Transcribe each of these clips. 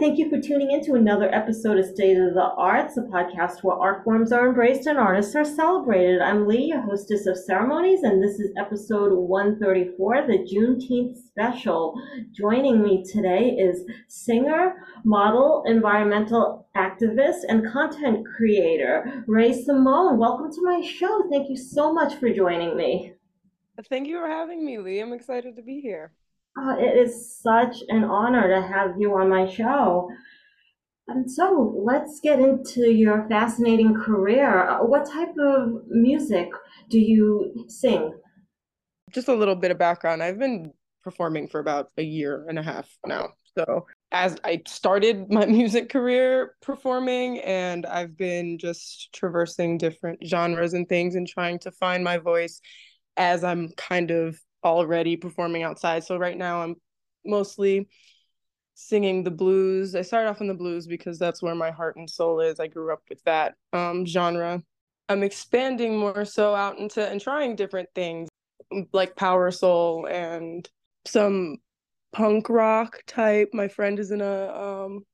Thank you for tuning in to another episode of State of the Arts, a podcast where art forms are embraced and artists are celebrated. I'm Lee, your hostess of ceremonies, and this is episode 134, the Juneteenth special. Joining me today is singer, model, environmental activist, and content creator, Rae Simone. Welcome to my show. Thank you so much for joining me. Thank you for having me, Lee. I'm excited to be here. Oh, it is such an honor to have you on my show. And so let's get into your fascinating career. Uh, what type of music do you sing? Just a little bit of background. I've been performing for about a year and a half now. So, as I started my music career performing, and I've been just traversing different genres and things and trying to find my voice as I'm kind of already performing outside. So right now I'm mostly singing the blues. I started off in the blues because that's where my heart and soul is. I grew up with that um, genre. I'm expanding more so out into and trying different things like power soul and some punk rock type. My friend is in a um,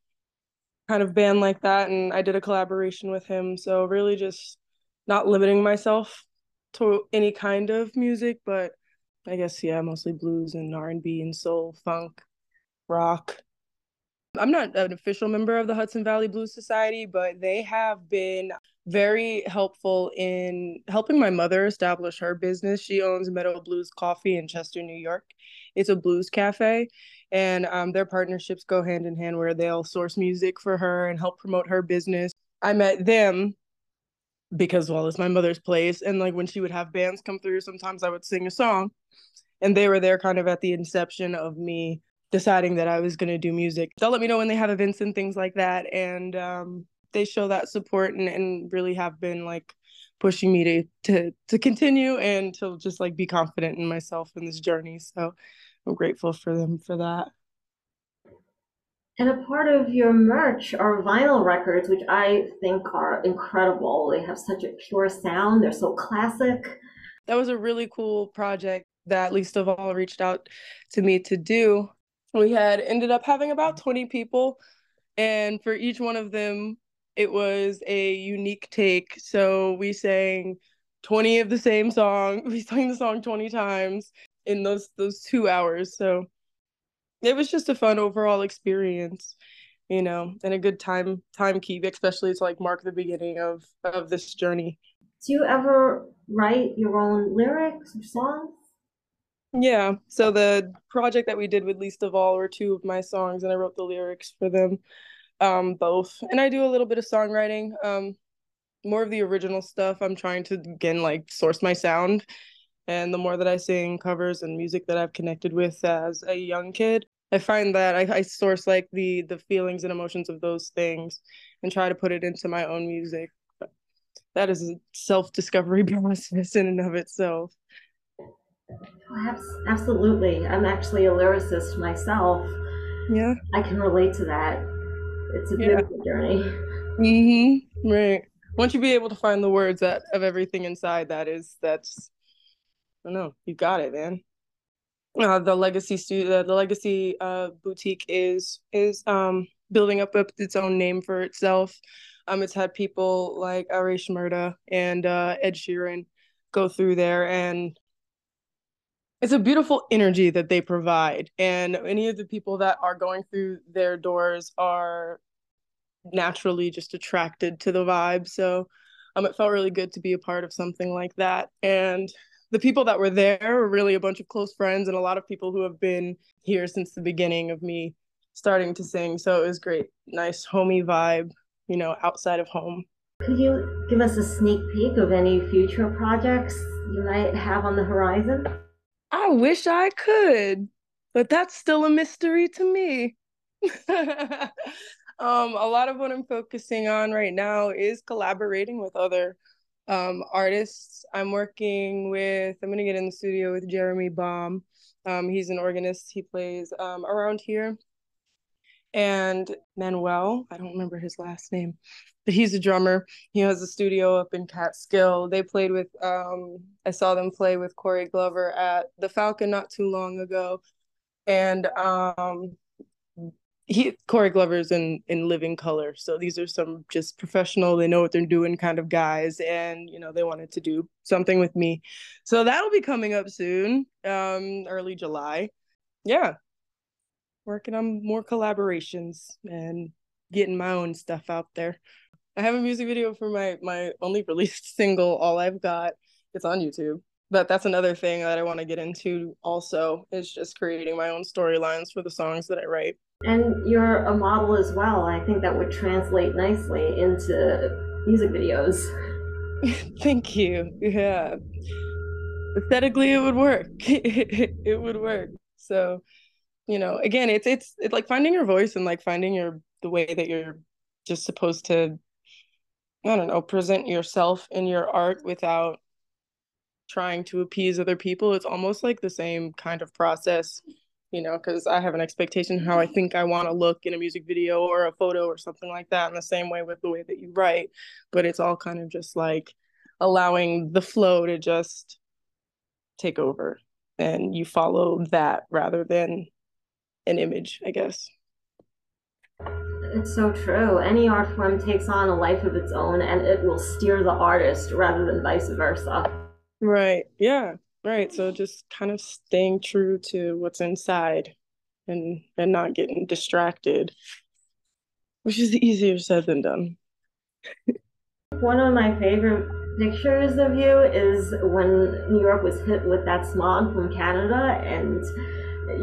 kind of band like that, and I did a collaboration with him. So really, just not limiting myself to any kind of music, but I guess yeah, mostly blues and R and B and soul, funk, rock. I'm not an official member of the Hudson Valley Blues Society, but they have been very helpful in helping my mother establish her business. She owns Meadow Blues Coffee in Chester, New York. It's a blues cafe, and um, their partnerships go hand in hand where they'll source music for her and help promote her business. I met them because well it's my mother's place. And like when she would have bands come through sometimes i would sing a song. And they were there kind of at the inception of me deciding that i was going to do music. They'll let me know when they have events and things like that. And um, they show that support and, and really have been like pushing me to to to continue and to just like be confident in myself in this journey. So i'm grateful for them for that and a part of your merch are vinyl records, which I think are incredible. They have such a pure sound, they're so classic. That was a really cool project that Least of All reached out to me to do. We had ended up having about 20 people, and for each one of them, it was a unique take. So we sang 20 of the same song. We sang the song 20 times in those those two hours. So it was just a fun overall experience you know and a good time time keep especially to like mark the beginning of of this journey. Do you ever write your own lyrics or songs? Yeah so the project that we did with least of all were two of my songs and i wrote the lyrics for them um both. And i do a little bit of songwriting um more of the original stuff. I'm trying to again like source my sound and the more that I sing covers and music that I've connected with as a young kid, I find that I, I source like the the feelings and emotions of those things and try to put it into my own music. But that is a self discovery process in and of itself. Absolutely. I'm actually a lyricist myself. Yeah. I can relate to that. It's a beautiful yeah. journey. Mm-hmm. Right. Once you be able to find the words that of everything inside that is that's don't know. You got it, man. Uh, the legacy studio, the legacy uh, boutique is is um building up its own name for itself. Um, it's had people like Arash Murda and uh, Ed Sheeran go through there, and it's a beautiful energy that they provide. And any of the people that are going through their doors are naturally just attracted to the vibe. So um, it felt really good to be a part of something like that. And the people that were there were really a bunch of close friends and a lot of people who have been here since the beginning of me starting to sing. So it was great. Nice homey vibe, you know, outside of home. Could you give us a sneak peek of any future projects you might have on the horizon? I wish I could, but that's still a mystery to me. um, a lot of what I'm focusing on right now is collaborating with other um, artists. I'm working with, I'm going to get in the studio with Jeremy Baum. Um, he's an organist, he plays um, around here. And Manuel, I don't remember his last name, but he's a drummer. He has a studio up in Catskill. They played with, um, I saw them play with Corey Glover at the Falcon not too long ago. And um, he Corey Glover's in in living color. So these are some just professional, they know what they're doing kind of guys. And you know, they wanted to do something with me. So that'll be coming up soon, um, early July. Yeah. Working on more collaborations and getting my own stuff out there. I have a music video for my my only released single, All I've Got. It's on YouTube. But that's another thing that I want to get into also is just creating my own storylines for the songs that I write. And you're a model as well. I think that would translate nicely into music videos. Thank you. Yeah. Aesthetically it would work. it would work. So, you know, again, it's it's it's like finding your voice and like finding your the way that you're just supposed to I don't know, present yourself in your art without trying to appease other people. It's almost like the same kind of process, you know, because I have an expectation how I think I want to look in a music video or a photo or something like that, in the same way with the way that you write. But it's all kind of just like allowing the flow to just take over and you follow that rather than an image, I guess. It's so true. Any art form takes on a life of its own and it will steer the artist rather than vice versa. Right. Yeah. Right. So just kind of staying true to what's inside and and not getting distracted, which is easier said than done. One of my favorite pictures of you is when New York was hit with that smog from Canada and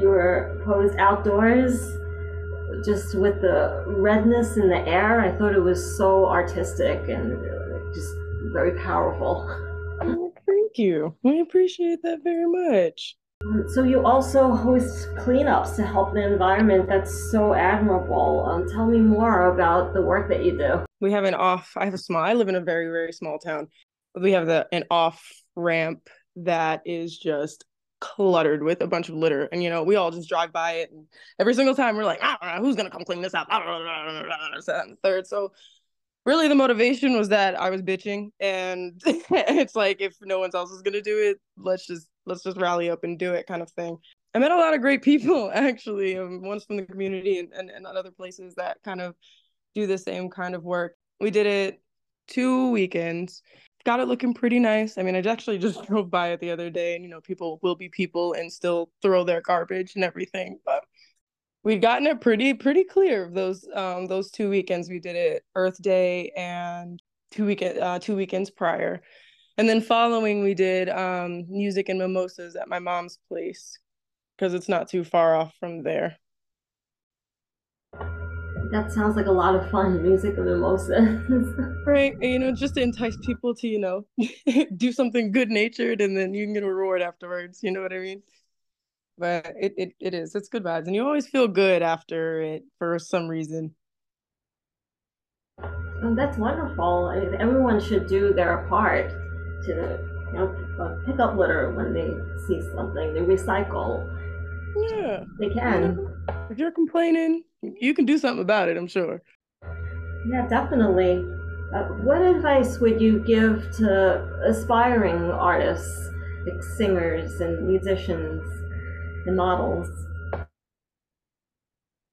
you were posed outdoors just with the redness in the air. I thought it was so artistic and just very powerful. Thank you. I appreciate that very much. So you also host cleanups to help the environment. That's so admirable. Um, tell me more about the work that you do. We have an off. I have a small. I live in a very very small town. We have the an off ramp that is just cluttered with a bunch of litter. And, you know, we all just drive by it. And every single time we're like, ah, who's going to come clean this up? third. So really the motivation was that I was bitching. And it's like, if no one else is to do it, let's just, let's just rally up and do it kind of thing. I met a lot of great people, actually. Um, one's from the community and, and, and other places that kind of do the same kind of work. We did it two weekends got it looking pretty nice. I mean, I actually just drove by it the other day, and you know, people will be people and still throw their garbage and everything. But we'd gotten it pretty pretty clear of those um those two weekends. We did it Earth Day and two weekend uh, two weekends prior, and then following we did um music and mimosas at my mom's place because it's not too far off from there. That sounds like a lot of fun, music and mimosas. right. You know, just to entice people to, you know, do something good natured and then you can get a reward afterwards. You know what I mean? But it, it, it is. It's good vibes. And you always feel good after it for some reason. That's wonderful. Everyone should do their part to you know, uh, pick up litter when they see something. They recycle. Yeah. They can. If you're complaining, you can do something about it, I'm sure. Yeah, definitely. Uh, what advice would you give to aspiring artists, like singers and musicians models?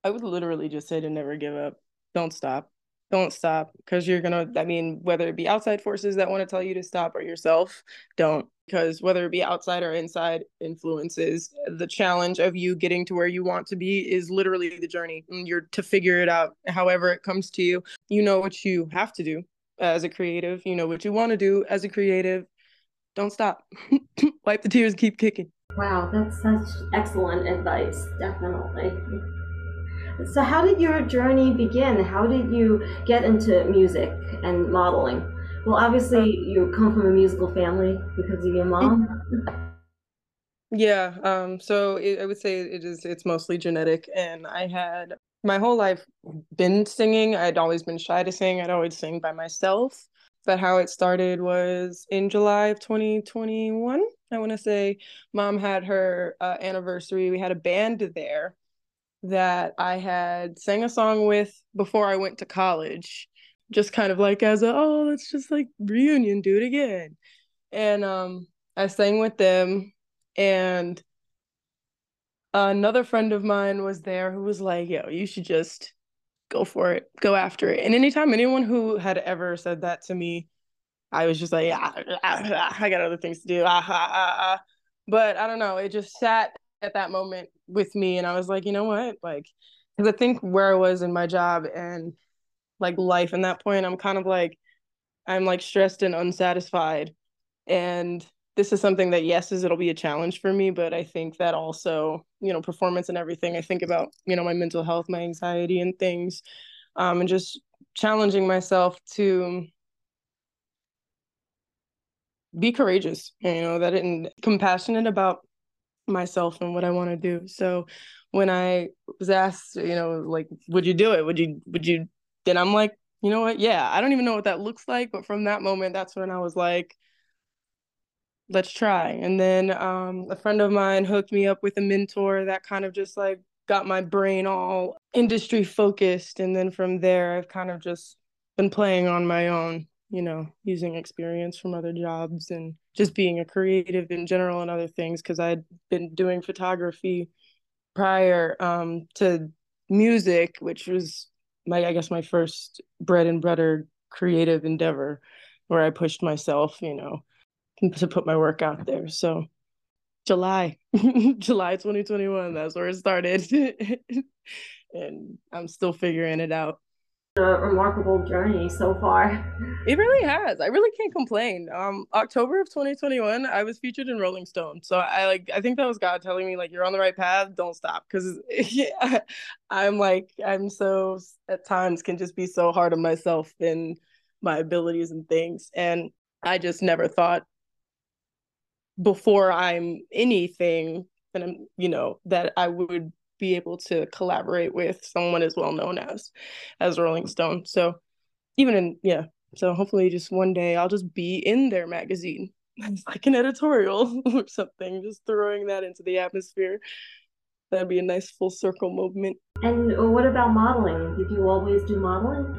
I would literally just say to never give up. Don't stop. Don't stop. Because you're going to, I mean, whether it be outside forces that want to tell you to stop or yourself, don't. Because whether it be outside or inside influences the challenge of you getting to where you want to be is literally the journey. And you're to figure it out however it comes to you. You know what you have to do as a creative. You know what you want to do as a creative. Don't stop. Wipe the tears. Keep kicking wow that's such excellent advice definitely so how did your journey begin how did you get into music and modeling well, obviously, you come from a musical family because of your mom. Yeah. Um. So it, I would say it is. It's mostly genetic, and I had my whole life been singing. I'd always been shy to sing. I'd always sing by myself. But how it started was in July of 2021. I want to say mom had her uh, anniversary. We had a band there that I had sang a song with before I went to college just kind of like as a oh let's just like reunion do it again and um i sang with them and another friend of mine was there who was like, yo, you should just go for it, go after it. And anytime anyone who had ever said that to me, I was just like, ah, ah, ah, I got other things to do. Ah. But I don't know. It just sat at that moment with me. And I was like, you know what? Like, because I think where I was in my job and like life in that point, I'm kind of like, I'm like stressed and unsatisfied. And this is something that yes is it'll be a challenge for me but i think that also you know performance and everything i think about you know my mental health my anxiety and things um and just challenging myself to be courageous you know that and compassionate about myself and what i want to do. So when i was asked you know like would you do it? Would you would you? Then i'm like you know what? Yeah i don't even know what that looks like but from that moment that's when i was like let's try. And then um, a friend of mine hooked me up with a mentor that kind of just like got my brain all industry focused. And then from there, I've kind of just been playing on my own, you know, using experience from other jobs and just being a creative in general and other things because I'd been doing photography prior um, to music, which was my, I guess, my first bread and butter creative endeavor where I pushed myself, you know, to put my work out there. So July, July 2021, that's where it started. and I'm still figuring it out. A remarkable journey so far. It really has. I really can't complain. Um, October of 2021, I was featured in Rolling Stone. So I like, I think that was God telling me like, you're on the right path. Don't stop. Cause yeah, I'm like, I'm so at times can just be so hard on myself and my abilities and things. And I just never thought before I'm anything, and I'm, you know, that I would be able to collaborate with someone as well known as as Rolling Stone. So even in yeah, so hopefully just one day I'll just be in their magazine. It's like an editorial or something, just throwing that into the atmosphere. That'd be a nice full circle movement. And uh, what about modeling? Did you always do modeling?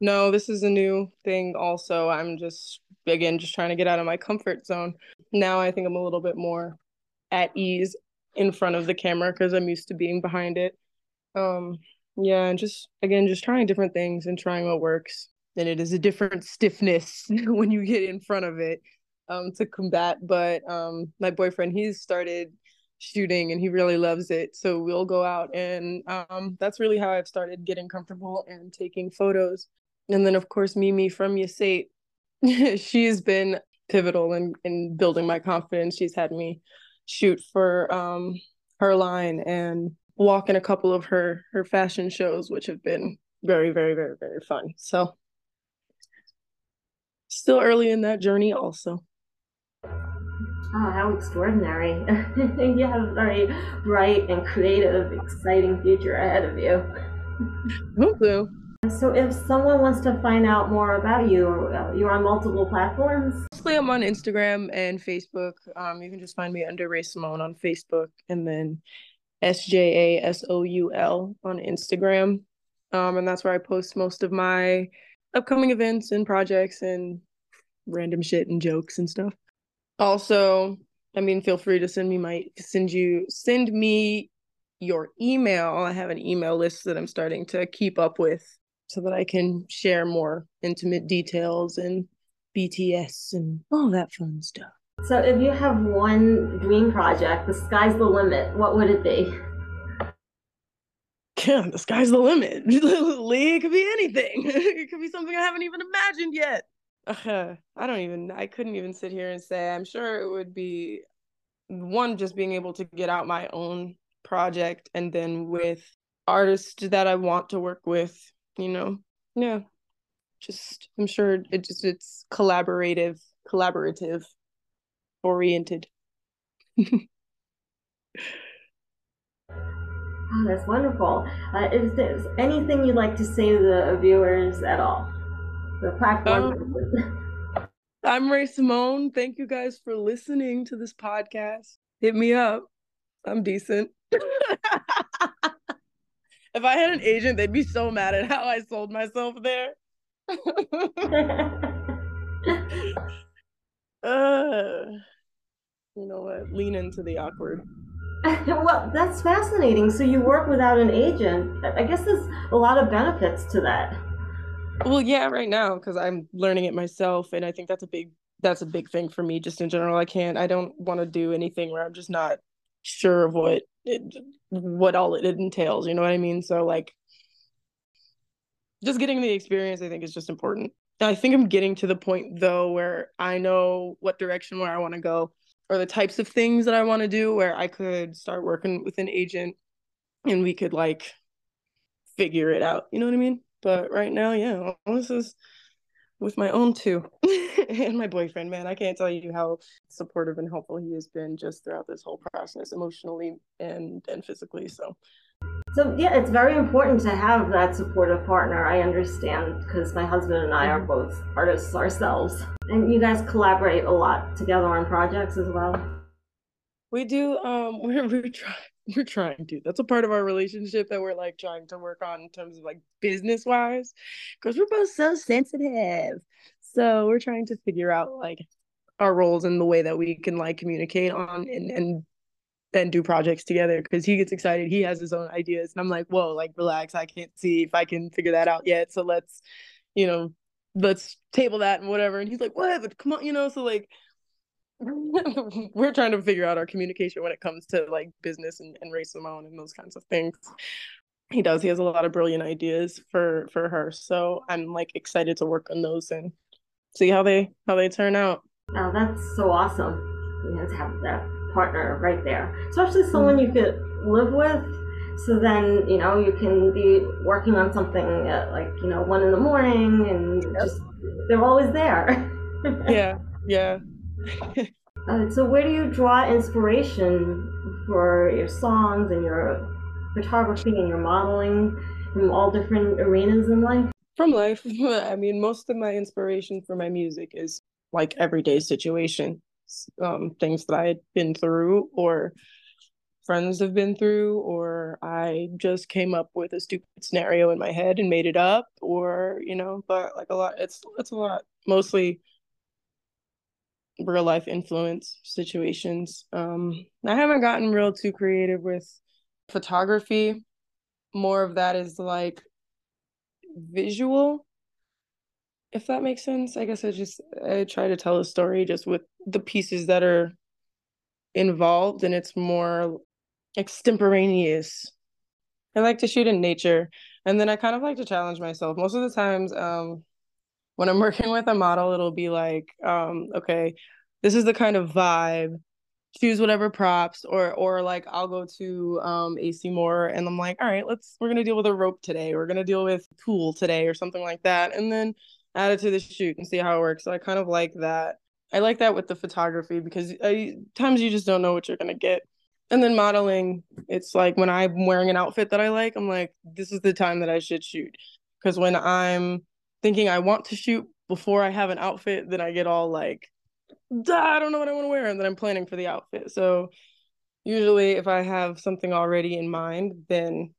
No, this is a new thing also. I'm just again just trying to get out of my comfort zone. Now i think i'm a little bit more at ease in front of the camera because i'm used to being behind it. Um yeah and just again just trying different things and trying what works. And it is a different stiffness when you get in front of it um to combat but um my boyfriend he's started shooting and he really loves it. So we'll go out and um that's really how i've started getting comfortable and taking photos. And then of course mimi from Yasate she's been pivotal in in building my confidence. She's had me shoot for um her line and walk in a couple of her her fashion shows, which have been very, very, very, very fun. So still early in that journey also. Oh, how extraordinary. you have a very bright and creative, exciting future ahead of you. Thank you. So, if someone wants to find out more about you, uh, you're on multiple platforms. Mostly, I'm on Instagram and Facebook. Um, you can just find me under Rae Simone on Facebook, and then S J A S O U L on Instagram. Um, and that's where I post most of my upcoming events and projects and random shit and jokes and stuff. Also, I mean, feel free to send me my send you send me your email. I have an email list that I'm starting to keep up with so that I can share more intimate details and BTS and all that fun stuff. So, if you have one dream project, the sky's the limit, what would it be? Yeah, the sky's the limit. Lee, it could be anything. it could be something I haven't even imagined yet. Uh, I don't even, I couldn't even sit here and say. I'm sure it would be one, just being able to get out my own project and then with artists that I want to work with you know? Yeah. Just i'm sure it just it's collaborative collaborative oriented. Oh, that's wonderful. Uh, is there anything you'd like to say to the viewers at all? The platform? Um, i'm Rae Simone. Thank you guys for listening to this podcast. Hit me up. I'm decent if I had an agent, they'd be so mad at how I sold myself there. uh, you know what? Lean into the awkward. well, that's fascinating. So you work without an agent. I guess there's a lot of benefits to that. Well, yeah, right now because I'm learning it myself, and I think that's a big that's a big thing for me just in general. I can't I don't want to do anything where I'm just not sure of what it, what all it entails. You know what I mean? So like, just getting the experience, I think, is just important. I think I'm getting to the point though where I know what direction where I want to go or the types of things that I want to do where I could start working with an agent and we could like figure it out. You know what I mean? But right now, yeah, this is with my own two and my boyfriend, man. I can't tell you how supportive and helpful he has been just throughout this whole process, emotionally and and physically. So so yeah, it's very important to have that supportive partner. I understand because my husband and I are mm-hmm. both artists ourselves, and you guys collaborate a lot together on projects as well. We do. Um, we're we're trying. We're trying to. That's a part of our relationship that we're like trying to work on in terms of like business wise, because we're both so sensitive. So we're trying to figure out like our roles and the way that we can like communicate on and and then do projects together because he gets excited. He has his own ideas. And I'm like, whoa, like relax. I can't see if I can figure that out yet. So let's, you know, let's table that and whatever. And he's like, what? But come on, you know, so like we're trying to figure out our communication when it comes to like business and, and Rae Simone and those kinds of things. He does. He has a lot of brilliant ideas for for her. So I'm like excited to work on those and see how they how they turn out. Oh, that's so awesome. We have to have that partner right there, especially someone you could live with. So then, you know, you can be working on something at like, you know, one in the morning and just, they're always there. yeah, yeah. uh, so, where do you draw inspiration for your songs and your photography and your modeling from all different arenas in life? From life. I mean, most of my inspiration for my music is like everyday situation um, things that I had been through or friends have been through, or I just came up with a stupid scenario in my head and made it up, or you know, but like a lot, it's it's a lot mostly real life influence situations. Um, I haven't gotten real too creative with photography. More of that is like visual if that makes sense. I guess I just I try to tell a story just with the pieces that are involved and it's more extemporaneous. I like to shoot in nature and then I kind of like to challenge myself. Most of the times um when I'm working with a model it'll be like um okay, this is the kind of vibe choose whatever props or or like I'll go to um AC Moore and I'm like, all right, let's we're gonna deal with a rope today. We're gonna deal with tool today or something like that. And then add it to the shoot and see how it works. So I kind of like that. I like that with the photography because I, times you just don't know what you're gonna get. And then modeling, it's like when I'm wearing an outfit that I like, I'm like, this is the time that I should shoot. Because when I'm thinking I want to shoot before I have an outfit, then I get all like, I don't know what I want to wear, and then I'm planning for the outfit. So usually, if I have something already in mind, then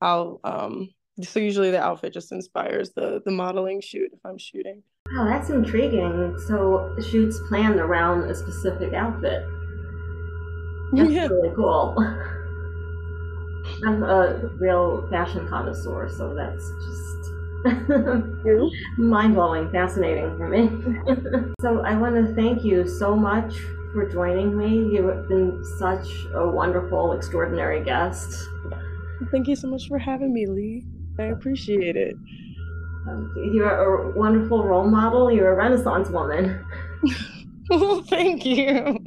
I'll um so usually the outfit just inspires the the modeling shoot if I'm shooting. Oh, that's intriguing. So shoots planned around a specific outfit. That's yeah. really cool. I'm a real fashion connoisseur, so that's just mind blowing, fascinating for me. so I want to thank you so much for joining me. You have been such a wonderful, extraordinary guest. Thank you so much for having me, Lee. I appreciate it. Um, you're a wonderful role model. You're a Renaissance woman. well, thank you.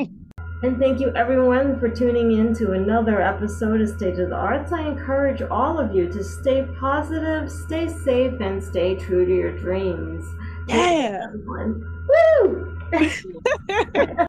And thank you, everyone, for tuning in to another episode of State of the Arts. I encourage all of you to stay positive, stay safe, and stay true to your dreams. Yeah. Woo!